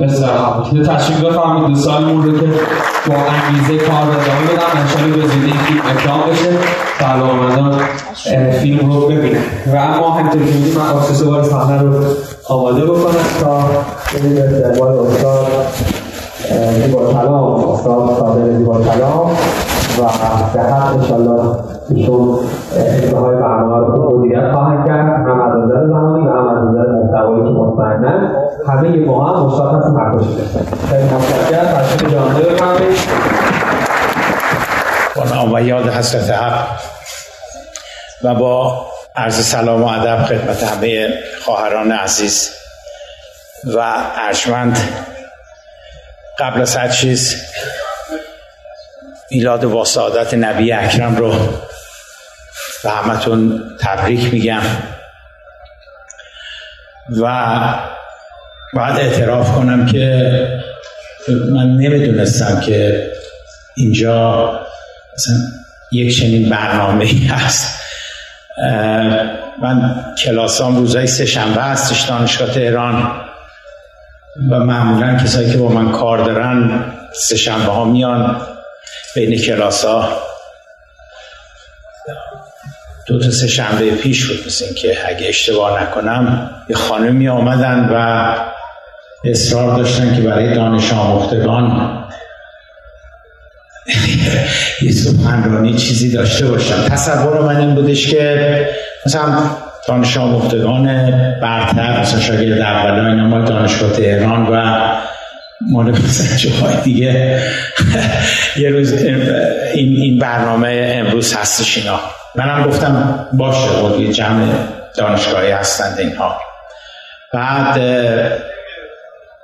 بسیار تشریف بفرمید دوستانمون رو که با انگیزه کار ادامه بدن. انشالله به زودی فیلم اکرام بشه. سلامدان فیلم رو ببینن. و اما همینطور که بودیم من آفسوس بار صحنه رو آماده بکنم تا بریم استقبال استاد زیبا کلام استاد صادق زیبا کلام و به حق انشالله ایشون انتهای برنامه رو مدیریت خواهند کرد. هم از نظر زمانی و هم از نظر محتوایی که همه ما هم هستیم حرفش خیلی متشکرم با نام و یاد حضرت حق و با عرض سلام و ادب خدمت همه خواهران عزیز و ارجمند. قبل از هر چیز میلاد و سعادت نبی اکرم رو به همتون تبریک میگم. و باید اعتراف کنم که من نمی‌دونستم که اینجا مثلا یک چنین برنامه هست. من کلاسام روزای سه شنبه هستش دانشگاه تهران. و معمولا کسایی که با من کار دارن سه شنبه ها میان بین کلاس ها دو تا سه شنبه پیش بود مثل که اگه اشتباه نکنم یه خانمی آمدن و اصرار داشتن که برای دانش آموختگان یه سخنرانی چیزی داشته باشم تصور من این بودش که مثلا دانش آموختگان برتر مثلا شاگرد اولا اینا دانشگاه تهران و مال مثلا جاهای دیگه. یه روز این, این برنامه امروز هستش اینا. منم گفتم باشه بود یه جمع دانشگاهی هستند اینها. بعد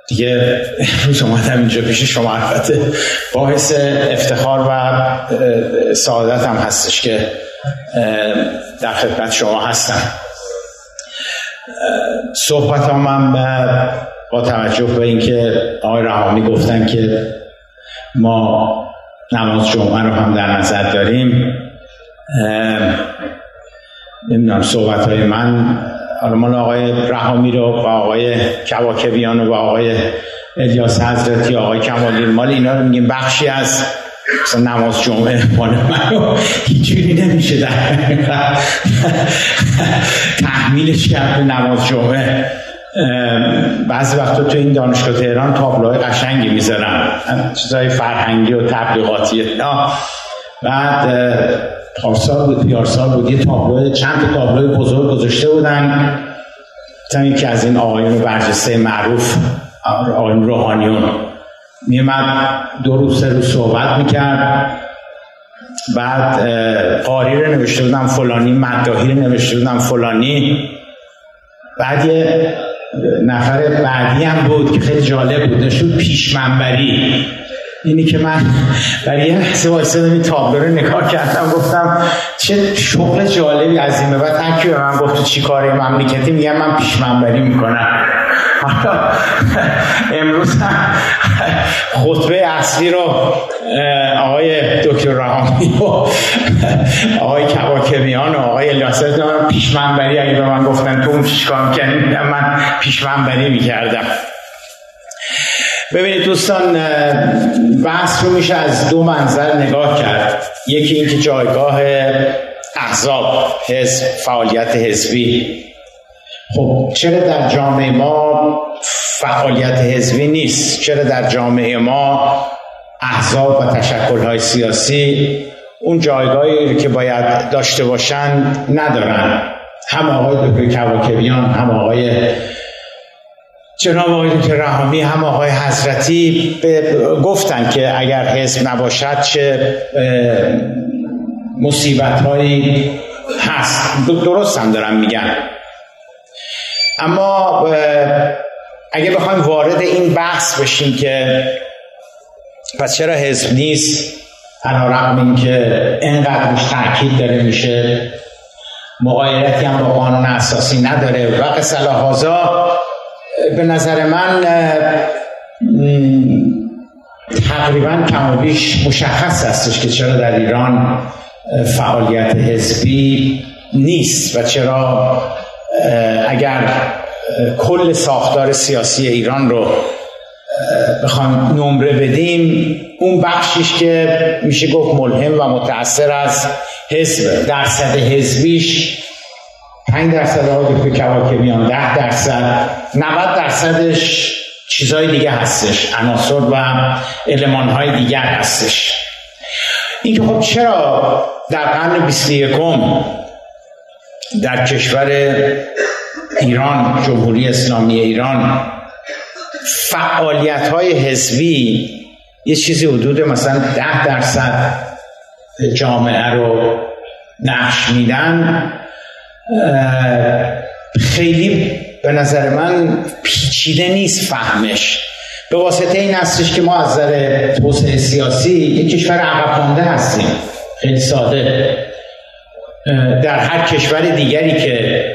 دیگه امروز اومدم اینجا پیش شما البته. باعث افتخار و سعادت هم هستش که در خدمت شما هستم. صحبت هم با توجه به اینکه آقای رحامی گفتن که ما نماز جمعه رو هم در نظر داریم نمی‌دونم صحبت های من مال آقای رحامی رو و آقای کواکبیان و آقای الیاس حضرتی آقای کمالی مال اینا رو میگیم بخشی از مثلا نماز جمعه مال من رو. هیچی نمیشه در تحمیلش کرد به نماز جمعه. بعضی وقتا تو این دانشگاه تهران تابلوهای قشنگی می‌ذارن. چیزای فرهنگی و تبلیغاتی بعد پارسال بود پیارسال بود. یه تابلو چند تا تابلوی بزرگ گذاشته بودن. مثلا یکی از این آقایون برجسته معروف آقایون روحانیون. میمد دو روز سه روز صحبت می‌کرد. بعد قاری رو نوشته بودم فلانی مداهی رو نوشته بودم فلانی. بعد یه نفر بعدی هم بود که خیلی جالب بود. نشود پیش منبری اینی که من برای یه لحظه وایسادم این تابلو رو نگاه کردم گفتم چه شغل جالبی از این بعد. هر به من گفت چی کاری مملکتی میگم من پیش منبری می‌کنم. حالا امروز هم خطبه اصلی رو آقای دکتر رحامی و آقای کواکبیان و آقای الیاس پیش منبری اگه به من گفتن تو اون چیکار می‌کنی من پیش منبری می‌کردم. ببینید دوستان بحث رو میشه از دو منظر نگاه کرد. یکی اینکه جایگاه احزاب حزب فعالیت حزبی. خب چرا در جامعه ما فعالیت حزبی نیست؟ چرا در جامعه ما احزاب و تشکلهای سیاسی اون جایگاهی که باید داشته باشن ندارن؟ هم آقای دکتر کواکبیان هم آقای جناب آقای دکتر رحامی هم آقای حضرتی گفتن که اگر حزب نباشد چه مصیبت هایی هست. درست هم دارم میگن اما اگه بخوایم وارد این بحث بشیم که پس چرا حزب نیست؟ علا رقم این که اینقدر روش تاکید داره میشه. مقایرتی هم با قانون اساسی نداره. و قصه به نظر من تقریبا کم و بیش مشخص هستش که چرا در ایران فعالیت حزبی نیست و چرا اگر کل ساختار سیاسی ایران رو بخوام نمره بدیم اون بخشیش که میشه گفت ملهم و متأثر از حزب درصد حزبیش 5 درصد دکتر کواکبیان 10 درصد 90 درصدش چیزهای دیگه هستش عناصر و های دیگر هستش. اینکه خب چرا در قرن 21 در کشور ایران جمهوری اسلامی ایران فعالیت های حزبی یه چیزی حدود مثلا ده درصد جامعه رو نقش میدن خیلی به نظر من پیچیده نیست فهمش. به واسطه این هستش که ما از نظر توسعه سیاسی یک کشور عقب مانده هستیم. خیلی ساده. در هر کشور دیگری که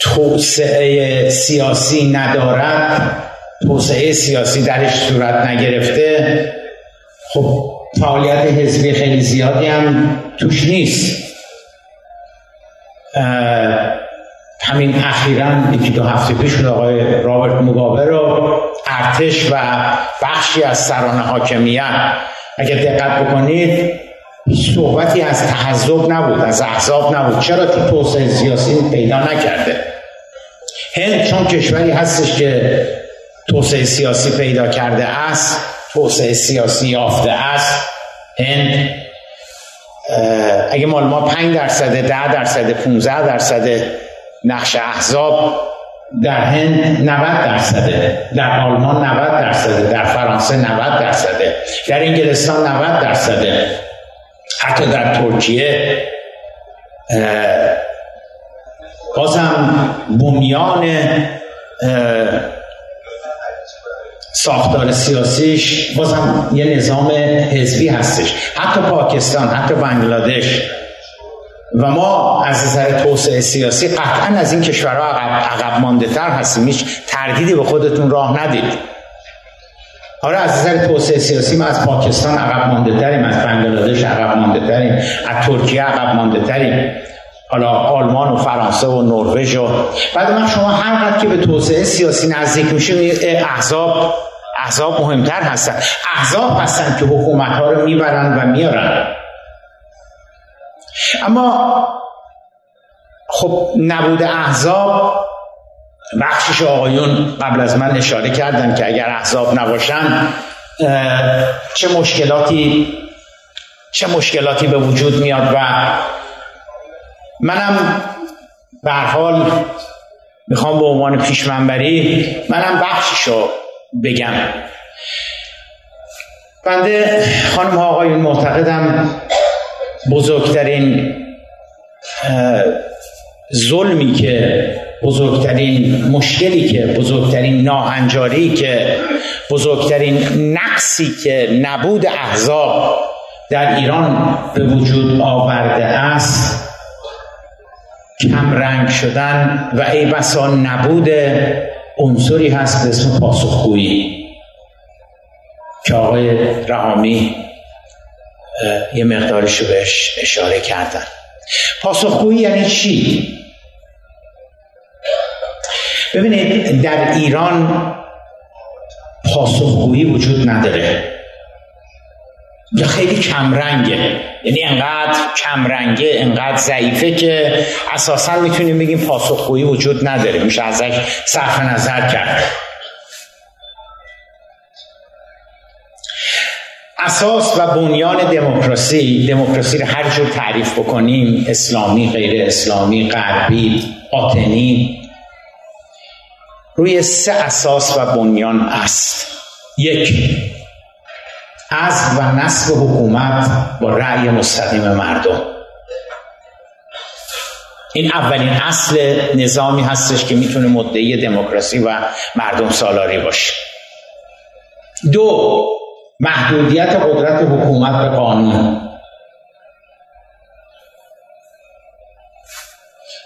توسعه سیاسی ندارد توسعه سیاسی درش صورت نگرفته خب فعالیت حزبی خیلی زیادی هم توش نیست. همین اخیرا یکی دو هفته پیش آقای رابرت مگابه رو ارتش و بخشی از سران حاکمیت. اگر دقت بکنید صحبتی از تحذب نبود از احزاب نبود. چرا؟ تو توسعه سیاسی پیدا نکرده. هند چون کشوری هستش که توسعه سیاسی پیدا کرده است توسعه سیاسی یافته است هند اگه مال ما 5 درصد 10 درصد 15 درصد نقش احزاب در هند 90 درصده در آلمان 90 درصده در فرانسه 90 درصده در انگلستان 90 درصده حتی در ترکیه بازم بنیان ساختار سیاسیش بازم یه نظام حزبی هستش. حتی پاکستان حتی بنگلادش. و ما از نظر توسعه سیاسی قطعا از این کشورها عقب, عقب مانده تر هستیم. هیچ تردیدی به خودتون راه ندید. آره از نظر توسعه سیاسی ما از پاکستان عقب مانده تریم از بنگلادش عقب مانده تریم از ترکیه عقب مانده تریم حالا آلمان و فرانسه و نروژ و بعد من شما هر وقت که به توسعه سیاسی نزدیک میشه احزاب احزاب مهمتر هستن. احزاب هستن که حکومت ها رو می‌برن و میارن. اما خب نبود احزاب بخشش آقایون قبل از من اشاره کردن که اگر احزاب نباشن چه مشکلاتی چه مشکلاتی به وجود میاد و منم به حال می‌خوام به عنوان پیش منبری منم بخششو بگم. بنده خانم ها آقایون معتقدم بزرگترین ظلمی که بزرگترین مشکلی که بزرگترین ناهنجاری که بزرگترین نقصی که نبود احزاب در ایران به وجود آورده است کم رنگ شدن و ای بسا نبود عنصری هست به اسم پاسخگویی که آقای رحامی یه مقدارش رو بهش اشاره کردن پاسخگویی یعنی چی؟ ببینید در ایران پاسخگویی وجود نداره یا خیلی کمرنگه. یعنی انقدر کمرنگه انقدر ضعیفه که اساسا می‌تونیم بگیم پاسخگویی وجود نداره. میشه ازش صرف نظر کرد. اساس و بنیان دموکراسی دموکراسی رو هر جور تعریف بکنیم اسلامی غیر اسلامی غربی باطنی روی سه اساس و بنیان است. یک از و نصب حکومت با رأی مستقیم مردم. این اولین اصل نظامی هستش که می‌تونه مدعی دموکراسی و مردم سالاری باشه. دو محدودیت قدرت حکومت به قانون.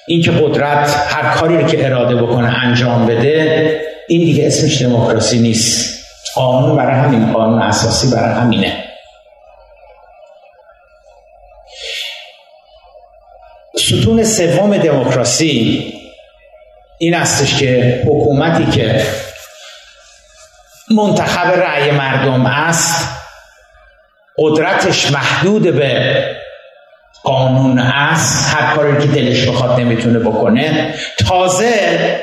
اینکه قدرت هر کاری رو که اراده بکنه انجام بده این دیگه اسمش دموکراسی نیست. قانون برای همین قانون اساسی برای همینه. ستون سوم دموکراسی این استش که حکومتی که منتخب رأی مردم است قدرتش محدود به قانون است. هر کاری که دلش بخواد نمی‌تونه بکنه. تازه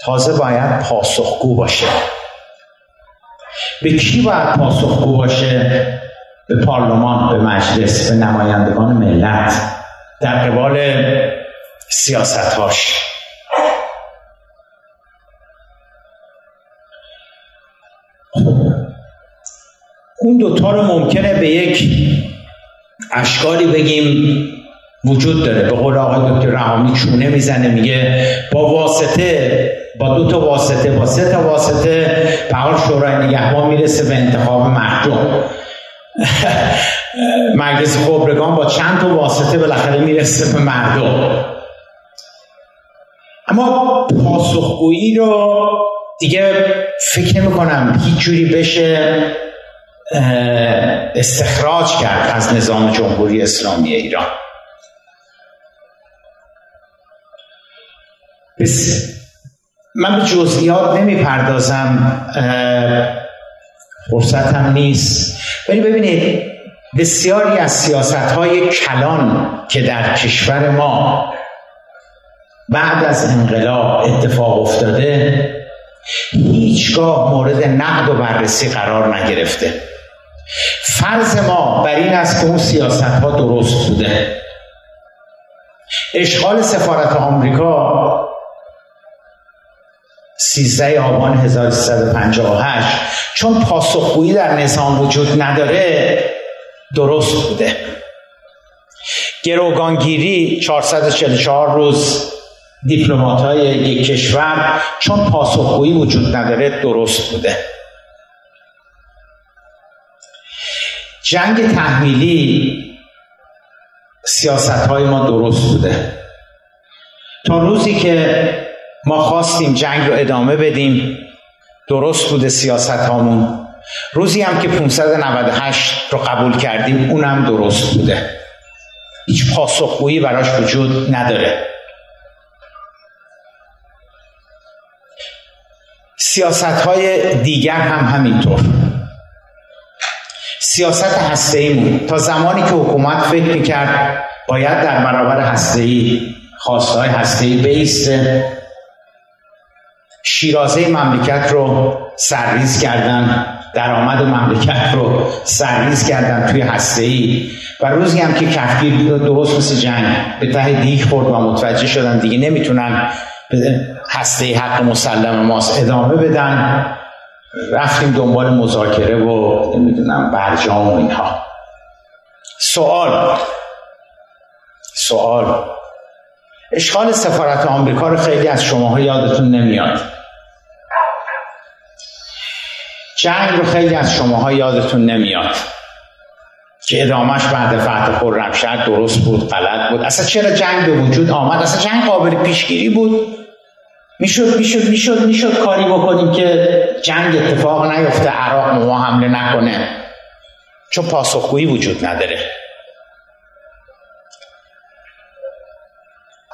تازه باید پاسخگو باشه. به کی باید پاسخگو باشه؟ به پارلمان به مجلس به نمایندگان ملت. در قبال سیاستهاش. اون دوتا رو ممکنه به یک اشکالی بگیم وجود داره. به قول آقای دکتر رحامی چونه می‌زنه میگه با واسطه با دو تا واسطه با سه تا واسطه به حال شورای نگهبان می‌رسه به انتخاب محکوم مجلس خبرگان با چند تا واسطه بالاخره می‌رسه به مردم. اما پاسخگویی رو دیگه فکر نمی کنم هیچ جوری بشه استخراج کرد از نظام جمهوری اسلامی ایران. بس من به جزئیات نمی پردازم فرصتم نیست. ولی ببینید بسیاری از سیاست های کلان که در کشور ما بعد از انقلاب اتفاق افتاده هیچگاه مورد نقد و بررسی قرار نگرفته. فرض ما بر این است که اون سیاست ها درست بوده. اشغال سفارت آمریکا 13 آبان 1358 چون پاسخگویی در نظام وجود نداره درست بوده. گروگانگیری 444 روز دیپلمات های یک کشور چون پاسخگویی وجود نداره درست بوده. جنگ تحمیلی سیاست های ما درست بوده. تا روزی که ما خواستیم جنگ رو ادامه بدیم. درست بوده سیاست هامون روزی هم که 598 رو قبول کردیم اونم درست بوده. هیچ پاسخگویی براش وجود نداره. سیاست های دیگر هم همینطور. سیاست هسته ایمون تا زمانی که حکومت فکر می‌کرد باید در برابر هسته ای خواسته های هسته ای بیسته. شیرازه مملکت رو سرریز کردن درآمد مملکت رو سرریز کردن توی هسته ای و روزی هم که کفگیر درست مثل جنگ به ته دیگ خورد و متوجه شدن دیگه نمی‌تونن هسته حق مسلم ماست ادامه بدن. رفتیم دنبال مذاکره و نمی‌دونم برجام و اینها. سوال سوال. اشغال سفارت آمریکا رو خیلی از شماها یادتون نمیاد. جنگ رو خیلی از شماها یادتون نمیاد که ادامهش بعد فتح خرمشهر درست بود غلط بود. اصلا چرا جنگ به وجود آمد؟ اصلا جنگ قابل پیشگیری بود. می‌شد می‌شد می‌شد می‌شد کاری بکنیم که جنگ اتفاق نیفته عراق ما حمله نکنه. چون پاسخگویی وجود نداره.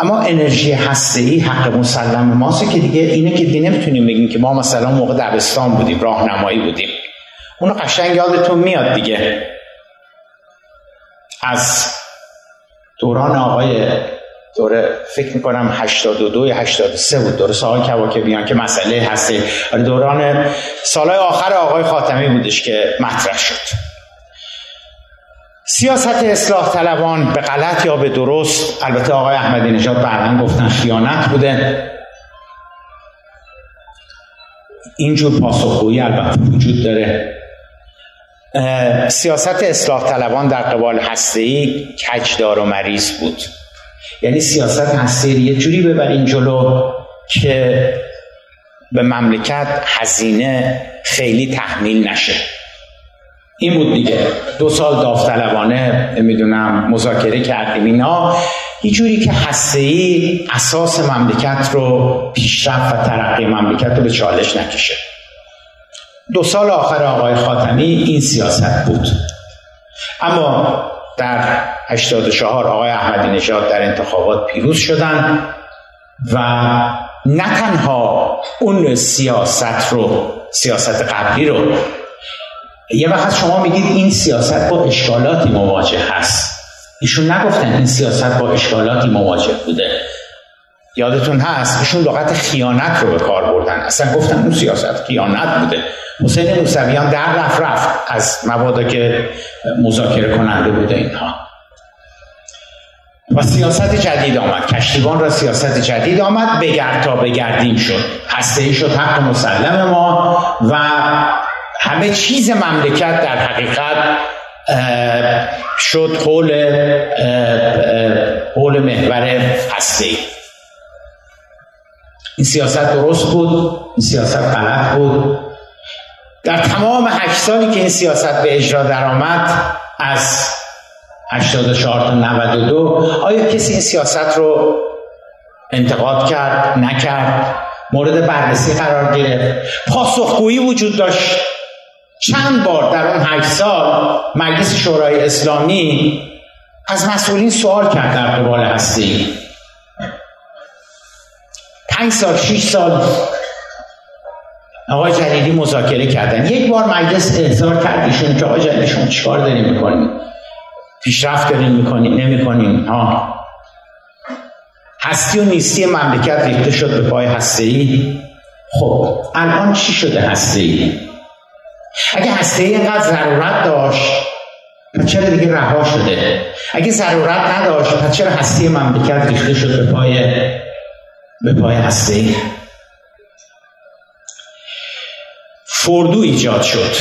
اما انرژی هسته حق مسلم ماست که دیگه اینه که دیگه نمی‌تونیم بگیم که ما مثلا موقع دبستان بودیم راهنمایی بودیم. اونو قشنگ یادتون میاد دیگه. از دوران آقای دوره فکر می‌کنم 82 یا 83 بود. دوره سال بیان که مسئله هسته آره دوران سالهای آخر آقای خاتمی بودش که مطرح شد. سیاست اصلاح طلبان به غلط یا به درست البته آقای احمدی نژاد بعدا گفتن خیانت بوده. اینجور پاسخگویی البته وجود داره. سیاست اصلاح طلبان در قبال هسته‌ای کجدار و مریض بود. یعنی سیاست هسته یه جوری ببرین جلو که به مملکت هزینه خیلی تحمیل نشه. این بود دیگه. دو سال داوطلبانه نمی‌دونم مذاکره کردیم. اینا یه جوری که ای اساس مملکت رو پیشرفت و ترقی مملکت رو به چالش نکشه. دو سال آخر آقای خاتمی این سیاست بود. اما در 84 آقای احمدی نژاد در انتخابات پیروز شدند و نه تنها اون سیاست رو سیاست قبلی رو یه وقت شما میگید این سیاست با اشکالاتی مواجه هست. ایشون نگفتن این سیاست با اشکالاتی مواجه بوده. یادتون هست؟ ایشون لغت خیانت رو به کار بردن. اصلا گفتن اون سیاست خیانت بوده. حسین موسویان در رفت رفت از مبادا که مذاکره کننده بوده اینها. و سیاست جدید آمد. کشتیبان را سیاست جدید آمد. بگرد تا بگردیم شد. هسته شد حق مسلم ما و همه چیز مملکت در حقیقت شد حول حول محور هسته این سیاست درست بود؟ این سیاست غلط بود؟ در تمام هشت سالی که این سیاست به اجرا درآمد از 84 تا 92 آیا کسی این سیاست رو انتقاد کرد نکرد؟ مورد بررسی قرار گرفت؟ پاسخگویی وجود داشت؟ چند بار در اون هشت سال مجلس شورای اسلامی از مسئولین سوال کرد در قبال هستی. پنج سال شیش سال آقای جلیلی مذاکره کردن. یک بار مجلس احضار کرد ایشون که آقای جلیلی شما چیکار داریم می‌کنیم پیشرفت داریم می‌کنیم نمی‌کنیم ها هستی و نیستی مملکت ریخته شد به پای هسته ای خب الان چی شده هسته ای اگه هسته ای اینقدر ضرورت داشت پس چرا دیگه رها شده؟ اگه ضرورت نداشت پس چرا هستی مملکت ریخته شد به پای به پای هسته فردو ایجاد شد.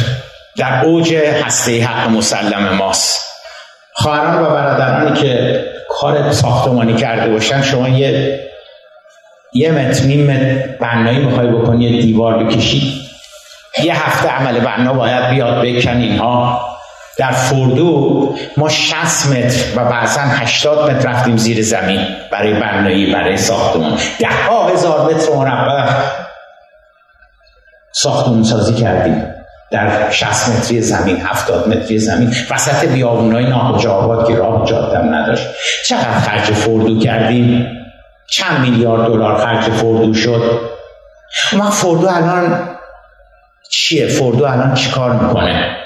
در اوج هسته حق مسلم ماست. خواهران و برادرانی که کار ساختمانی کرده باشن شما یه یه متر نیم متر بنایی می‌خوای بکنی یه دیوار بکشید یه هفته عمل بنا باید بیاد بکن اینها. در فردو ما 60 متر و بعضا 80 متر رفتیم زیر زمین برای بنایی برای ساختمان. ده ها هزار متر مربع ساختمون سازی کردیم. در 60 متری زمین 70 متری زمین. وسط بیابونای ناکجا آباد که راه جادم نداشت. چقدر خرج فردو کردیم؟ چند میلیارد دلار خرج فردو شد. ما فردو الان چیه؟ فردو الان چیکار می‌کنه؟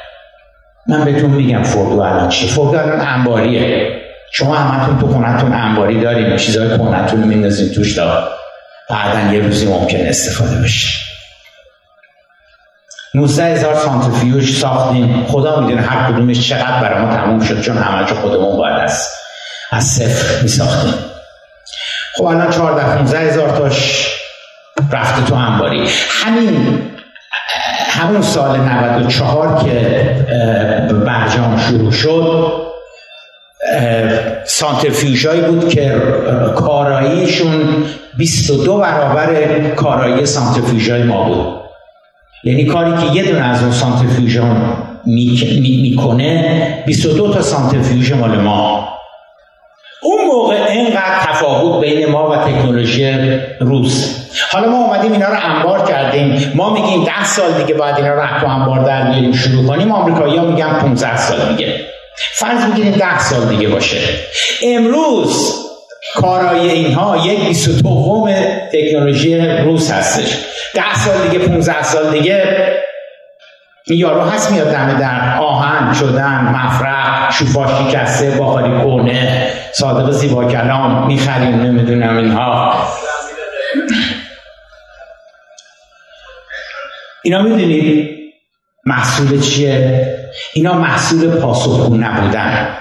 من بهتون میگم فردو الان چیه؟ فردو الان انباریه. شما همتون تو خونتون انباری داریم چیزای خونتون میندازیم توش تا بعدا یه روزی ممکن استفاده بشه. 19 هزار سانتریفیوژ ساختیم خدا می‌دونه هر کدومش چقدر برای ما تموم شد چون همه خودمون باید از از صفر می ساختیم خب الان 14 15 هزار تاش رفته تو انباری. همین همون سال 94 که برجام شروع شد سانترفیوژهایی بود که کاراییشون 22 برابر کارایی سانترفیوژهای ما بود. یعنی کاری که یه دونه از اون سانترفیوژ می‌کنه 22 تا سانترفیوژ مال ما. اون موقع اینقدر تفاوت بین ما و تکنولوژی روس حالا ما اومدیم اینا رو انبار کردیم. ما میگیم 10 سال دیگه باید اینا رو تو انبار در بیاریم شروع کنیم. آمریکایی‌ها میگن 15 سال دیگه. فرض می‌گیریم 10 سال دیگه باشه. امروز کارای اینها یک 22 تکنولوژی روس هستش. ده سال دیگه 15 سال دیگه یارو هست میاد دم در آهن شدن مفرق شوفا شکسته باخاری کونه صادق زیبا کلام می‌خریم نمی‌دونم اینها. اینا می‌دونید محصول چیه؟ اینا محصول پاسخگو نبودن.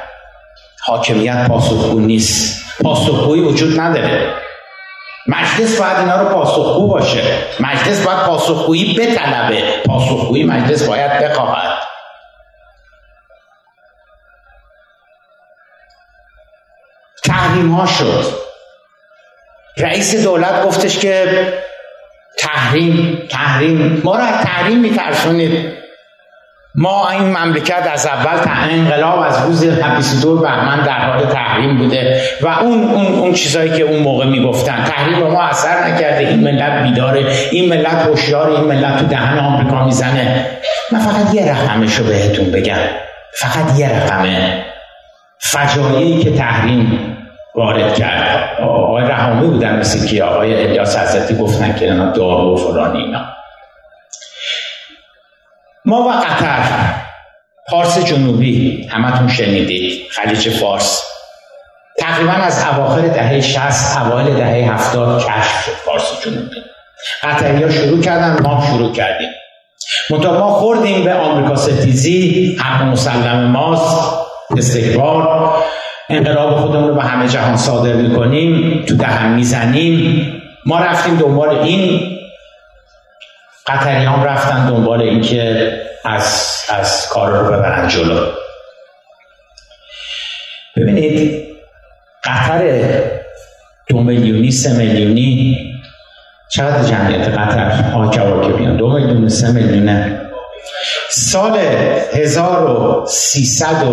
حاکمیت پاسخگو نیست. پاسخگویی وجود نداره. مجلس باید اینا رو پاسخگو باشه. مجلس باید پاسخگویی بطلبه. پاسخگویی مجلس باید بخواهد. تحریم ها شد. رئیس دولت گفتش که تحریم تحریم. ما رو از تحریم میترسونید. ما این مملکت از اول تا انقلاب از روز 22 بهمن در حال تحریم بوده و اون اون اون چیزایی که اون موقع می‌گفتن. تحریم ما اثر نکرده. این ملت بیداره. این ملت هوشیار. این ملت تو دهن آمریکا می‌زنه. من فقط یه رقمش رو بهتون بگم. فقط یه رقمه. فجایعی که تحریم وارد کرد. آقای رحامی بودن مثل که آقای الیاس حضرتی گفتن که اینا دارو و فلان اینا. ما و قطر پارس جنوبی همتون شنیدید خلیج فارس. تقریبا از اواخر دهه 60 اوایل دهه 70 کشف شد فارس جنوبی. قطری ها شروع کردن ما شروع کردیم. منتها ما خوردیم به آمریکا ستیزی حق مسلم ماست استکبار. انقلاب خودمون رو به همه جهان صادر می‌کنیم تو دهن می‌زنیم. ما رفتیم دنبال این. قطریان رفتن دنبال اینکه از از کار رو ببرن جلو. ببینید قطر دو میلیونی سه میلیونی چقدر جمعیت قطر آکه بیان دو میلیون سه میلیونه. سال 1300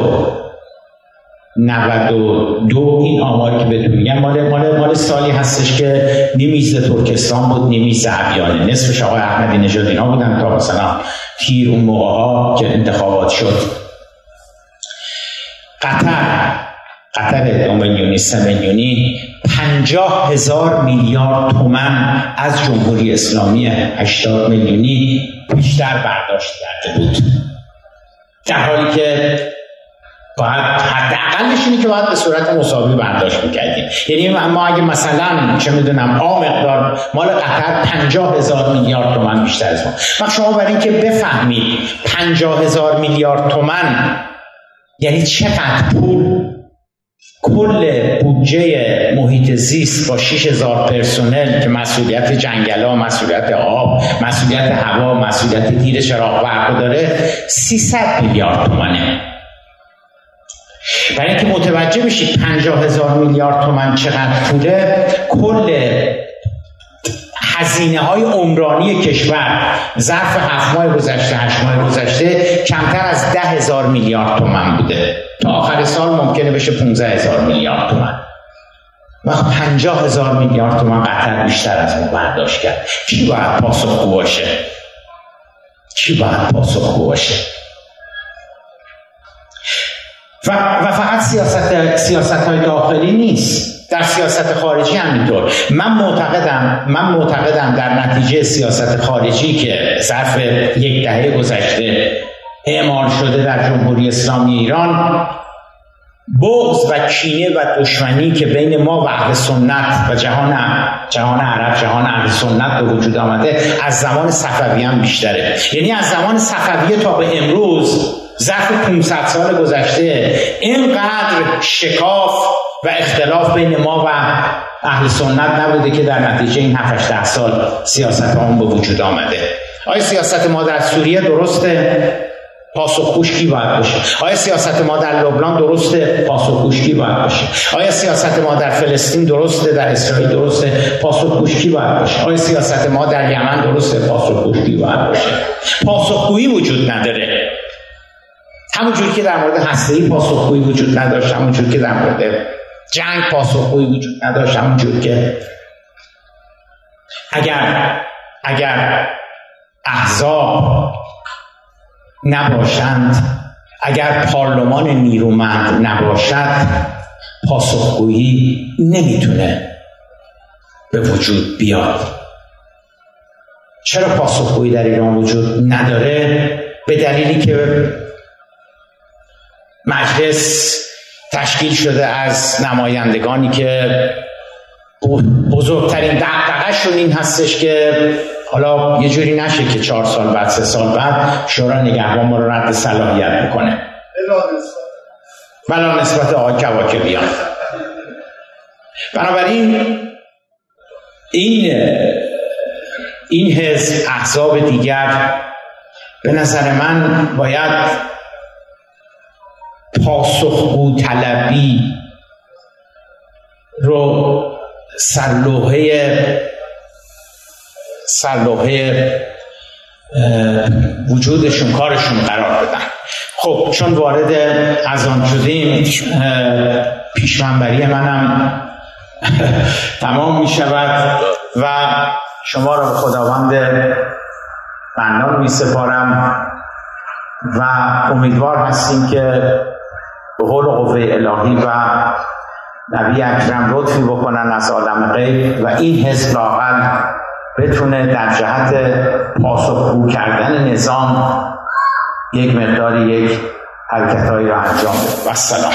92 این آماری که بهتون میگم مال مال مال سالی هستش که نیمیز ترکستان بود نیمیز ابیانه. نصفش آقای احمدی نژاد اینا بودن تا مثلا تیر اون موقع ها که انتخابات شد. قطر قطر دو میلیونی سه پنجاه هزار میلیارد تومن از جمهوری اسلامی 80 میلیونی بیشتر برداشت کرده بود. در حالی که باید حداقلش اینه که باید به صورت مساوی برداشت می‌کردیم. یعنی ما اگه مثلا چه می‌دونم آ مقدار مال قطر پنجاه هزار میلیارد تومن بیشتر از ما. و شما برای اینکه بفهمید پنجاه هزار میلیارد تومن یعنی چقدر پول کل بودجه محیط زیست با 6000 پرسنل که مسئولیت جنگلا مسئولیت آب مسئولیت هوا مسئولیت دیر چراغ برق داره 300 میلیارد تومنه برای اینکه متوجه بشید 50 هزار میلیارد تومن چقدر پوله کل هزینه های عمرانی کشور ظرف هفت ماه گذشته هشت ماه گذشته کمتر از ده هزار میلیارد تومن بوده. تا آخر سال ممکنه بشه 15 هزار میلیارد تومن وقت پنجاه هزار میلیارد تومن قطر بیشتر از ما برداشت کرد. کی باید پاسخگو باشه؟ کی باید پاسخگو باشه؟ و, و فقط سیاست, سیاست های داخلی نیست. در سیاست خارجی همینطور. من معتقدم من معتقدم در نتیجه سیاست خارجی که ظرف یک دهه گذشته اعمال شده در جمهوری اسلامی ایران بغض و کینه و دشمنی که بین ما و اهل سنت و جهان جهان عرب جهان اهل سنت به وجود آمده از زمان صفویان بیشتره. یعنی از زمان صفویه تا به امروز ظرف 500 سال گذشته اینقدر شکاف و اختلاف بین ما و اهل سنت نبوده که در نتیجه این 7 ده سال سیاست هم به وجود آمده. آیا سیاست ما در سوریه درسته؟ پاسخگوش کی باید باشه. آیا سیاست ما در لبنان درسته؟ پاسخگوش کی باید باشه. آیا سیاست ما در فلسطین درسته؟ در اسرائیل درسته؟ پاسخگوش کی باید باشه. آیا سیاست ما در یمن درسته؟ پاسخگوش کی باید باشه. پاسخگویی وجود نداره. همونجور که در مورد هسته‌ای پاسخگویی وجود نداشت همونجور که در مورد جنگ پاسخگویی وجود نداشت همونجور که اگر اگر احزاب نباشند اگر پارلمان نیرومند نباشد پاسخگویی نمی‌تونه به وجود بیاد. چرا پاسخگویی در ایران وجود نداره؟ به دلیلی که مجلس تشکیل شده از نمایندگانی که بزرگترین دقدقهشون این هستش که حالا یه جوری نشه که چهار سال بعد سه سال بعد شورا نگهبان ما رو رد صلاحیت بکنه. بلا نسبت آقای بیان بنابراین این این حزب احزاب دیگر به نظر من باید پاسخگو طلبی رو سرلوحه سرلوحه وجودشون کارشون قرار بدن خب چون وارد از آن شدیم پیشمنبری منم تمام می شود و شما را خداوند بندان می سپارم و امیدوار هستیم که به قول قوه الهی و نبی اکرم لطفی بکنن از عالم غیب و این حزب لاغل بتونه در جهت پاسخگو کردن نظام یک مقداری یک حرکتهایی رو انجام بده. و سلام